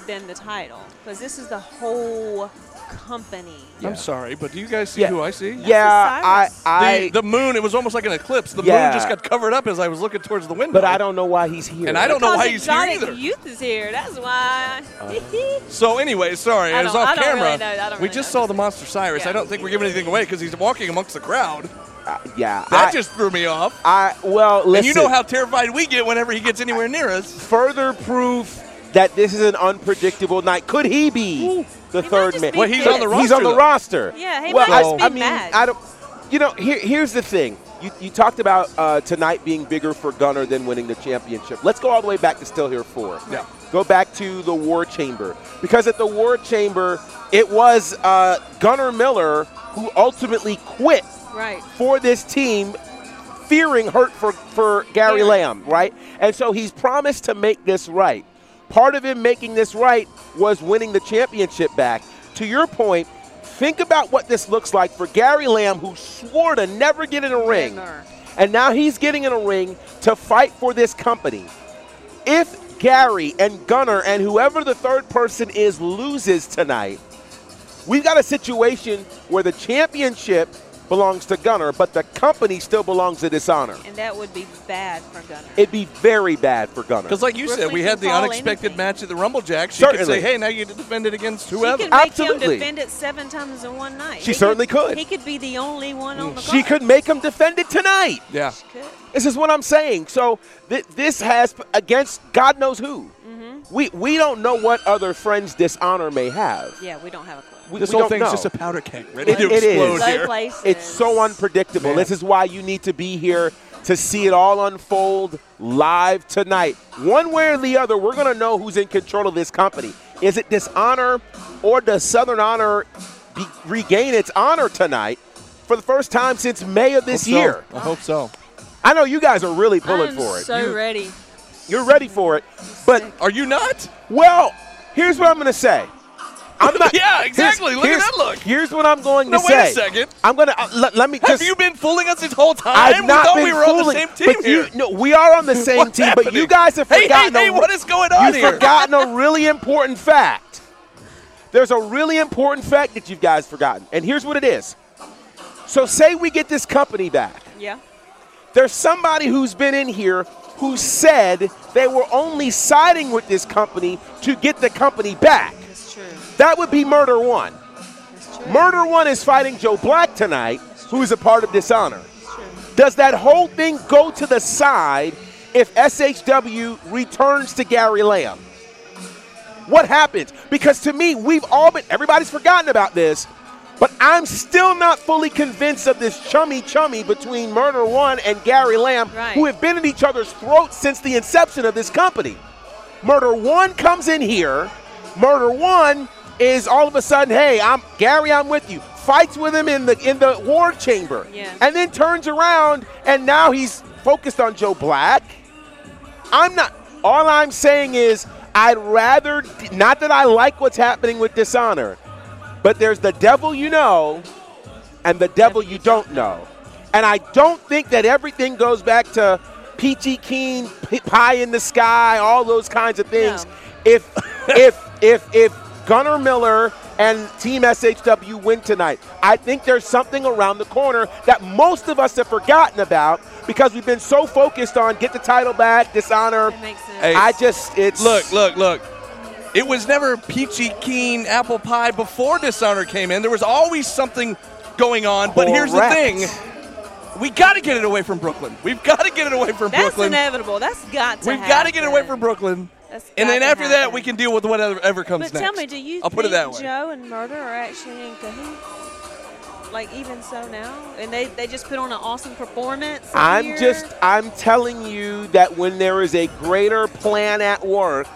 Speaker 5: than the title because this is the whole company.
Speaker 4: I'm sorry, but do you guys see
Speaker 6: Yeah.
Speaker 4: who I see?
Speaker 6: Yeah, I, I,
Speaker 4: the, the moon, it was almost like an eclipse. The
Speaker 6: Yeah.
Speaker 4: moon just got covered up as I was looking towards the window.
Speaker 6: but I don't know why he's here.
Speaker 4: And I don't know why he's here
Speaker 5: Exotic
Speaker 4: either.
Speaker 5: Youth is here. That's why.
Speaker 4: So anyway, sorry,
Speaker 5: I
Speaker 4: it was off
Speaker 5: I don't
Speaker 4: camera.
Speaker 5: really know. I don't
Speaker 4: we
Speaker 5: really
Speaker 4: just
Speaker 5: know.
Speaker 4: saw the Monster Cyrus.
Speaker 5: Yeah.
Speaker 4: I don't think we're giving anything away because he's walking amongst the crowd.
Speaker 6: Uh, yeah,
Speaker 4: That
Speaker 6: I,
Speaker 4: just threw me off.
Speaker 6: I well, listen.
Speaker 4: and you know how terrified we get whenever he gets anywhere near us.
Speaker 6: further proof that this is an unpredictable night. Could he be the
Speaker 5: He
Speaker 6: third man?
Speaker 5: Well,
Speaker 4: he's
Speaker 5: fit.
Speaker 4: on the
Speaker 6: He's on
Speaker 4: roster,
Speaker 6: the
Speaker 4: though.
Speaker 6: roster.
Speaker 5: Yeah, he
Speaker 6: well,
Speaker 5: might
Speaker 6: I,
Speaker 5: just be
Speaker 6: I mean,
Speaker 5: bad.
Speaker 6: I don't. You know, here, here's the thing. You, you talked about uh, tonight being bigger for Gunner than winning the championship. Let's go all the way back to Still Here 4.
Speaker 4: Yeah.
Speaker 6: Go back to the War Chamber. Because at the War Chamber, it was uh, Gunner Miller who ultimately quit
Speaker 5: Right.
Speaker 6: for this team, fearing hurt for, for Gary
Speaker 5: Gary.
Speaker 6: Lamb, right? And so he's promised to make this right. Part of him making this right was winning the championship back. To your point, think about what this looks like for Gary Lamb, who swore to never get in a ring. And now he's getting in a ring to fight for this company. If Gary and Gunner and whoever the third person is loses tonight, we've got a situation where the championship belongs to Gunner, but the company still belongs to Dishonor.
Speaker 5: And that would be bad for Gunner.
Speaker 6: It'd be very bad for Gunner.
Speaker 4: Because, like you said, we had the unexpected
Speaker 5: anything.
Speaker 4: match at the Rumble Jack. She could
Speaker 6: Certainly.
Speaker 4: say, hey, now you defend it against whoever.
Speaker 5: She
Speaker 4: whoever.
Speaker 5: could make
Speaker 6: Absolutely.
Speaker 5: him defend it seven times in one night.
Speaker 6: She certainly could.
Speaker 5: He could be the only one on the
Speaker 6: she
Speaker 5: card.
Speaker 6: could make him defend it tonight.
Speaker 4: yeah.
Speaker 5: Could.
Speaker 6: This is what I'm saying. So th- this has against God knows who.
Speaker 5: Mm-hmm.
Speaker 6: We we don't know what other friends dishonor may have.
Speaker 5: Yeah, we don't have a clue.
Speaker 6: We,
Speaker 4: This
Speaker 6: we
Speaker 4: whole thing's
Speaker 6: know.
Speaker 4: just a powder keg ready
Speaker 6: It-
Speaker 4: to
Speaker 6: it is.
Speaker 4: explode
Speaker 5: Low
Speaker 4: here.
Speaker 5: places.
Speaker 6: It's so unpredictable.
Speaker 4: Man.
Speaker 6: This is why you need to be here to see it all unfold live tonight. One way or the other, we're going to know who's in control of this company. Is it Dishonor or does Southern Honor be, regain its honor tonight for the first time since May of this
Speaker 4: Hope so.
Speaker 6: year?
Speaker 4: I hope so.
Speaker 6: I know you guys are really pulling
Speaker 5: I'm
Speaker 6: for it.
Speaker 5: so
Speaker 6: You-
Speaker 5: ready.
Speaker 6: You're ready for it. But,
Speaker 4: Are you not?
Speaker 6: well, here's what I'm going to say I'm not.
Speaker 4: Yeah,
Speaker 6: here's-
Speaker 4: exactly. Look at that look.
Speaker 6: Here's what I'm going
Speaker 4: No,
Speaker 6: to say.
Speaker 4: No, wait a second.
Speaker 6: I'm gonna uh, let, let me
Speaker 4: Have you been fooling us this whole time?
Speaker 6: I've
Speaker 4: we
Speaker 6: not
Speaker 4: thought
Speaker 6: been
Speaker 4: we were on the
Speaker 6: fooling,
Speaker 4: same team
Speaker 6: but
Speaker 4: here.
Speaker 6: You, no, we are on the same
Speaker 4: What's
Speaker 6: team, but you guys have
Speaker 4: Hey, hey,
Speaker 6: forgotten.
Speaker 4: hey,
Speaker 6: a,
Speaker 4: what is going on here?
Speaker 6: You've forgotten a really important fact. There's a really important fact that you guys forgotten, and here's what it is. So, say we get this company back.
Speaker 5: Yeah.
Speaker 6: There's somebody who's been in here who said they were only siding with this company to get the company back. That would be Murder One. Murder One is fighting Joe Black tonight, who is a part of Dishonor. Does that whole thing go to the side if SHW returns to Gary Lamb? What happens? Because to me, we've all been, everybody's forgotten about this, but I'm still not fully convinced of this chummy chummy between Murder One and Gary Lamb,
Speaker 5: Right.
Speaker 6: who have been at each other's throats since the inception of this company. Murder One comes in here. Murder One is all of a sudden, hey, I'm Gary, I'm with you. Fights with him in the in the war chamber,
Speaker 5: Yeah.
Speaker 6: and then turns around and now he's focused on Joe Black. I'm not. All I'm saying is, I'd rather not that I like what's happening with Dishonor, but there's the devil you know, and the devil you don't know, and I don't think that everything goes back to peachy keen, pie in the sky, all those kinds of things.
Speaker 5: No.
Speaker 6: If if if if Gunnar Miller and Team SHW win tonight, I think there's something around the corner that most of us have forgotten about because we've been so focused on get the title back, dishonor.
Speaker 5: That makes sense.
Speaker 4: Hey,
Speaker 6: I just it's
Speaker 4: Look, look, look. It was never peachy keen apple pie before Dishonor came in. There was always something going on. But here's the thing. We got to get it away from Brooklyn. We've got to get it away from
Speaker 5: That's
Speaker 4: Brooklyn.
Speaker 5: That's inevitable. That's got to
Speaker 4: We've got to get it away from Brooklyn.
Speaker 5: That's
Speaker 4: And then
Speaker 5: to
Speaker 4: after that, we can deal with whatever ever comes
Speaker 5: But
Speaker 4: next.
Speaker 5: tell me, do you
Speaker 4: I'll
Speaker 5: think
Speaker 4: put it that way.
Speaker 5: Joe and Murder are actually in cahoots? Like even so now, and they they just put on an awesome performance.
Speaker 6: I'm
Speaker 5: here?
Speaker 6: just I'm telling you that when there is a greater plan at work,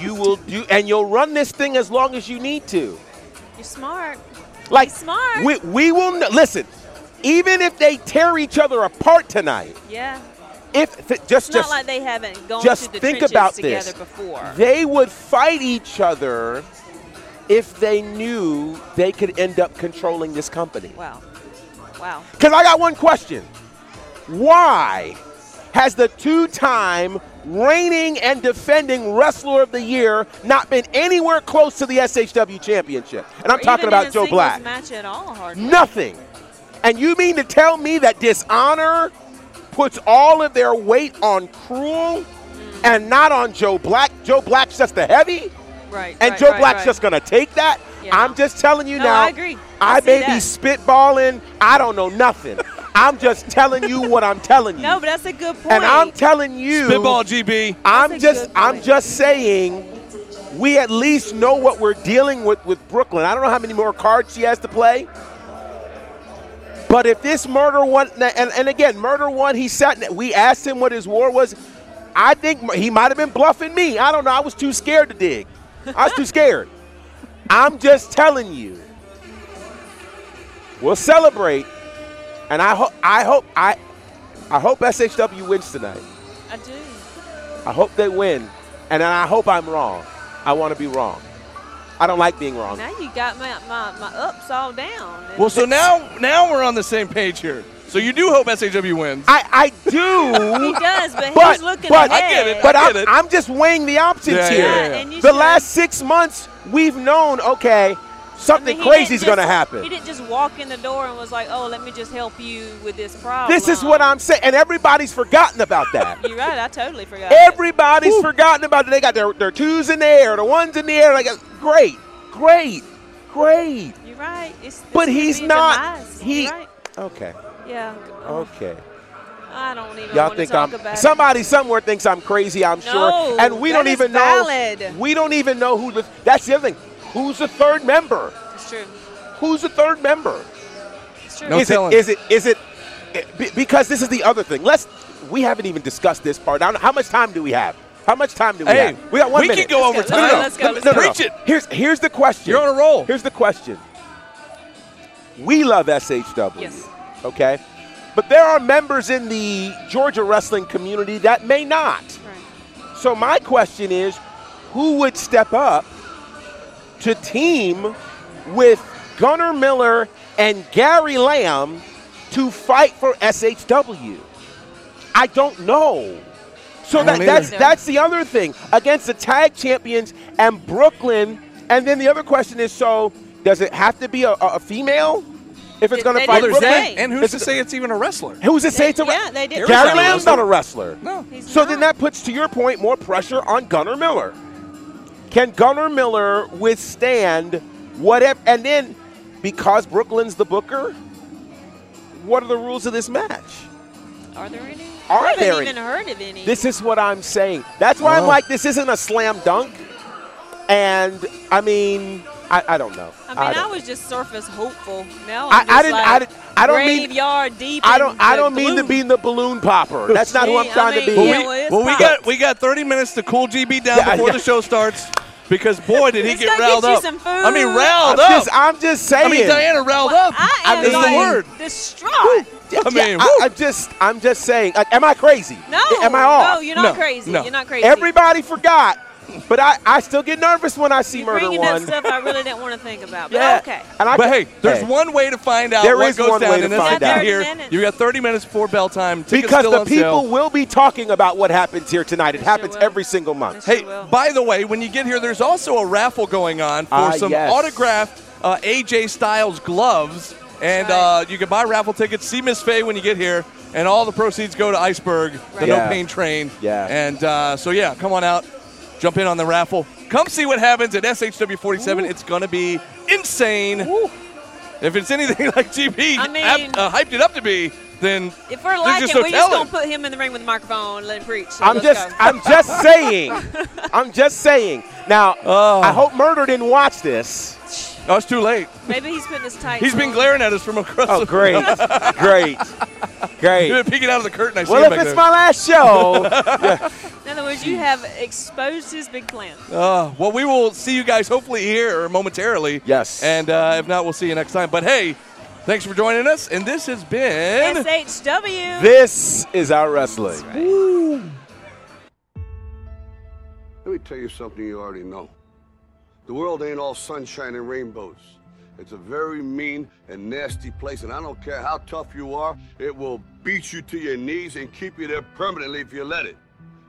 Speaker 6: you will do and you'll run this thing as long as you need to.
Speaker 5: you're smart.
Speaker 6: Like
Speaker 5: smart.
Speaker 6: We, we will kn- listen. Even if they tear each other apart tonight,
Speaker 5: Yeah.
Speaker 6: If just
Speaker 5: It's
Speaker 6: just
Speaker 5: not like they haven't gone
Speaker 6: just
Speaker 5: to the
Speaker 6: think about
Speaker 5: together
Speaker 6: this.
Speaker 5: before.
Speaker 6: they would fight each other if they knew they could end up controlling this company.
Speaker 5: wow. Wow.
Speaker 6: Because I got one question. Why has the two time reigning and defending Wrestler of the Year not been anywhere close to the SHW Championship? And I'm talking about Joe Black.
Speaker 5: All.
Speaker 6: Nothing. And you mean to tell me that Dishonor puts all of their weight on Cruel and not on Joe Black? Joe Black's just the heavy?
Speaker 5: Right.
Speaker 6: And
Speaker 5: right,
Speaker 6: Joe
Speaker 5: right,
Speaker 6: Black's
Speaker 5: right.
Speaker 6: just going to take that?
Speaker 5: Yeah.
Speaker 6: I'm just telling you
Speaker 5: No,
Speaker 6: now.
Speaker 5: I agree. I
Speaker 6: I, may
Speaker 5: that.
Speaker 6: be spitballing. I don't know nothing. I'm just telling you what I'm telling you.
Speaker 5: No, but that's a good point.
Speaker 6: and I'm telling you,
Speaker 4: Spitball, GB.
Speaker 6: I'm
Speaker 5: That's
Speaker 6: just, I'm just saying, we at least know what we're dealing with with Brooklyn. I don't know how many more cards she has to play. But if this murder one, and, and again, murder one, he sat. We asked him what his war was. I think he might have been bluffing me. I don't know. I was too scared to dig. I was too scared. I'm just telling you. We'll celebrate, and I hope. I hope. I. I hope SHW wins tonight.
Speaker 5: I do.
Speaker 6: I hope they win, and I hope I'm wrong. I want to be wrong. I don't like being wrong.
Speaker 5: Now you got my, my, my ups all down.
Speaker 4: Well, so now now we're on the same page here. So you do hope SHW wins.
Speaker 6: I, I do.
Speaker 5: he does, but,
Speaker 6: but
Speaker 5: he's looking
Speaker 6: but
Speaker 5: ahead.
Speaker 4: I get it.
Speaker 6: but
Speaker 4: I
Speaker 6: I'm,
Speaker 4: get it.
Speaker 6: I'm just weighing the options
Speaker 4: Yeah,
Speaker 6: here.
Speaker 4: yeah,
Speaker 5: Yeah, and you
Speaker 6: The
Speaker 5: should.
Speaker 6: last six months, we've known okay,
Speaker 5: I
Speaker 6: something
Speaker 5: mean,
Speaker 6: crazy is going to happen.
Speaker 5: He didn't just walk in the door and was like, "Oh, let me just help you with this problem."
Speaker 6: This is what I'm saying, and everybody's forgotten about that.
Speaker 5: You're right. I totally forgot.
Speaker 6: Everybody's forgotten about it. They got their, their twos in the air, the ones in the air. Like, great, great, great.
Speaker 5: You're right. It's,
Speaker 6: But he's not.
Speaker 5: demise.
Speaker 6: He.
Speaker 5: Right.
Speaker 6: Okay.
Speaker 5: Yeah.
Speaker 6: Okay.
Speaker 5: I don't even
Speaker 6: Y'all
Speaker 5: want to
Speaker 6: think
Speaker 5: talk
Speaker 6: I'm
Speaker 5: about it.
Speaker 6: somebody somewhere thinks I'm crazy, I'm
Speaker 5: No,
Speaker 6: sure. And we don't even
Speaker 5: valid.
Speaker 6: know we don't even know who the that's the other thing. Who's the third member?
Speaker 5: It's true.
Speaker 6: Who's the third member?
Speaker 5: It's true.
Speaker 4: No
Speaker 6: is
Speaker 4: telling.
Speaker 6: it is it is it eh, because this is the other thing. Let's we haven't even discussed this part. I don't- How much time do we have? How much time do we
Speaker 4: Hey,
Speaker 6: have? We got one
Speaker 4: we
Speaker 6: minute.
Speaker 4: can go over
Speaker 5: Let's
Speaker 4: time.
Speaker 5: go, let's go,
Speaker 6: No,
Speaker 5: let's
Speaker 6: no,
Speaker 5: go.
Speaker 6: no, no.
Speaker 4: Preach it.
Speaker 6: Here's here's the question.
Speaker 4: You're on a roll.
Speaker 6: Here's the question. We love SHW.
Speaker 5: Yes.
Speaker 6: Okay. But there are members in the Georgia wrestling community that may not.
Speaker 5: Right.
Speaker 6: So my question is, who would step up to team with Gunnar Miller and Gary Lamb to fight for SHW? I don't know. So that, that's
Speaker 5: either.
Speaker 6: that's the other thing against the tag champions and Brooklyn. And then the other question is: so does it have to be a, a a female if it's going to fight
Speaker 5: didn't
Speaker 6: Brooklyn?
Speaker 5: say.
Speaker 4: And who's
Speaker 6: Is
Speaker 4: to
Speaker 6: it-
Speaker 4: say it's even a wrestler?
Speaker 6: Who's to say it's a
Speaker 5: yeah, they did.
Speaker 6: Gary Lamb's not a wrestler.
Speaker 4: No.
Speaker 5: He's
Speaker 6: So
Speaker 5: not.
Speaker 6: then that puts, to your point, more pressure on Gunnar Miller. Can Gunnar Miller withstand whatever? And then, because Brooklyn's the booker, what are the rules of this match?
Speaker 5: Are there any?
Speaker 6: Are
Speaker 5: I haven't
Speaker 6: there
Speaker 5: even
Speaker 6: any?
Speaker 5: heard of any.
Speaker 6: This is what I'm saying. That's why I'm
Speaker 4: Oh.
Speaker 6: like, this isn't a slam dunk. And I mean, I, I don't know.
Speaker 5: I mean, I,
Speaker 6: don't-
Speaker 5: was just surface hopeful. Now
Speaker 6: I-
Speaker 5: I'm
Speaker 6: I
Speaker 5: just
Speaker 6: didn't-
Speaker 5: Like
Speaker 6: I didn't- I don't mean-
Speaker 5: graveyard deep.
Speaker 6: I don't. I don't mean to
Speaker 5: gloom.
Speaker 6: be the balloon popper. That's not who I'm
Speaker 5: See, I
Speaker 6: trying to be.
Speaker 4: Well, we,
Speaker 5: well,
Speaker 4: we got we got 30 minutes to cool GB down
Speaker 6: Yeah,
Speaker 4: before
Speaker 6: yeah.
Speaker 4: the show starts. Because boy, did he
Speaker 5: It's
Speaker 4: get
Speaker 5: gonna
Speaker 4: riled
Speaker 5: get
Speaker 4: up.
Speaker 5: some
Speaker 4: I mean,
Speaker 5: food.
Speaker 4: riled
Speaker 6: I'm
Speaker 4: up.
Speaker 6: just, I'm just saying.
Speaker 4: I mean, Diana riled
Speaker 5: Well,
Speaker 4: up.
Speaker 5: I am
Speaker 4: is
Speaker 5: like
Speaker 4: the word.
Speaker 5: distraught.
Speaker 4: I mean,
Speaker 6: Yeah,
Speaker 4: woo.
Speaker 6: I, am just, I'm just saying. Like, am I crazy?
Speaker 5: No,
Speaker 6: Am I off?
Speaker 5: no, you're not
Speaker 4: No,
Speaker 5: crazy.
Speaker 4: no.
Speaker 5: You're not crazy.
Speaker 6: Everybody forgot, but I, I still get nervous when I see
Speaker 5: You're
Speaker 6: Murder
Speaker 5: bringing
Speaker 6: One.
Speaker 5: up stuff I really didn't want to think about. But
Speaker 6: yeah.
Speaker 5: okay.
Speaker 6: And I,
Speaker 4: But hey, there's
Speaker 6: hey,
Speaker 4: one way to find out
Speaker 6: There
Speaker 4: what
Speaker 6: is
Speaker 4: goes
Speaker 6: one
Speaker 4: down
Speaker 6: way to
Speaker 4: in this
Speaker 6: find
Speaker 4: event
Speaker 6: out.
Speaker 4: here.
Speaker 5: minutes.
Speaker 4: You got 30 minutes before bell time. Tickets
Speaker 6: because
Speaker 4: still
Speaker 6: the
Speaker 4: on sale.
Speaker 6: people will be talking about what happens here tonight. It
Speaker 5: They
Speaker 6: happens
Speaker 5: sure
Speaker 6: every single month.
Speaker 5: They
Speaker 4: Hey,
Speaker 5: will.
Speaker 4: by the way, when you get here, there's also a raffle going on for
Speaker 6: Ah,
Speaker 4: some
Speaker 6: yes.
Speaker 4: autographed uh, AJ Styles gloves. And
Speaker 5: Right.
Speaker 4: uh, you can buy raffle tickets, see Miss Faye when you get here, and all the proceeds go to Iceberg, the
Speaker 5: Right.
Speaker 4: No Pain Train.
Speaker 6: Yeah.
Speaker 4: And uh, so, yeah, come on out, jump in on the raffle. Come see what happens at SHW 47. It's going to be insane. If it's anything like GP
Speaker 5: I mean-
Speaker 4: ap- uh, hyped it up to be, then
Speaker 5: If we're
Speaker 4: there's
Speaker 5: liking,
Speaker 4: just
Speaker 5: we're
Speaker 4: no
Speaker 5: just
Speaker 4: telling.
Speaker 5: gonna put him in the ring with the microphone and let him preach. So
Speaker 6: I'm just,
Speaker 5: go.
Speaker 6: I'm just saying. I'm just saying. Now,
Speaker 4: Oh.
Speaker 6: I hope Murder didn't watch this.
Speaker 4: Oh, it's too late.
Speaker 5: Maybe he's putting his tights.
Speaker 4: He's been glaring at us from across
Speaker 6: Oh,
Speaker 4: the
Speaker 6: great, great, great.
Speaker 4: You've been peeking out of the curtain. I see
Speaker 6: Well,
Speaker 4: him
Speaker 6: if
Speaker 4: back
Speaker 6: it's
Speaker 4: there.
Speaker 6: my last show,
Speaker 5: In other words, you have exposed his big plan.
Speaker 4: Uh, well, we will see you guys hopefully here momentarily.
Speaker 6: Yes.
Speaker 4: And uh, if not, we'll see you next time. But hey, thanks for joining us. And this has been.
Speaker 5: SHW.
Speaker 6: this is our wrestling.
Speaker 7: Let me tell you something you already know. The world ain't all sunshine and rainbows. It's a very mean and nasty place, and I don't care how tough you are, it will beat you to your knees and keep you there permanently if you let it.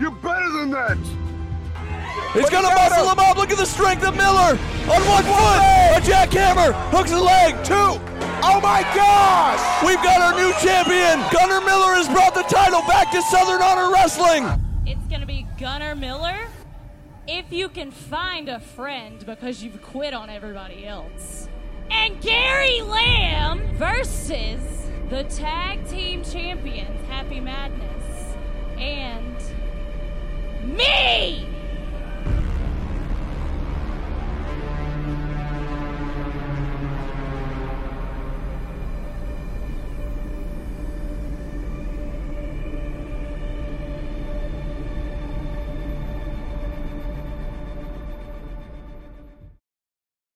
Speaker 7: You're better than that.
Speaker 4: He's going to muscle him up. Look at the strength of Miller. On one foot. A jackhammer. Hooks the leg. Two.
Speaker 6: Oh my gosh!
Speaker 4: We've got our new champion. Gunnar Miller has brought the title back to Southern Honor Wrestling.
Speaker 8: It's going to be Gunnar Miller. If you can find a friend because you've quit on everybody else. And Gary Lamb versus the tag team champions, Happy Madness. Me!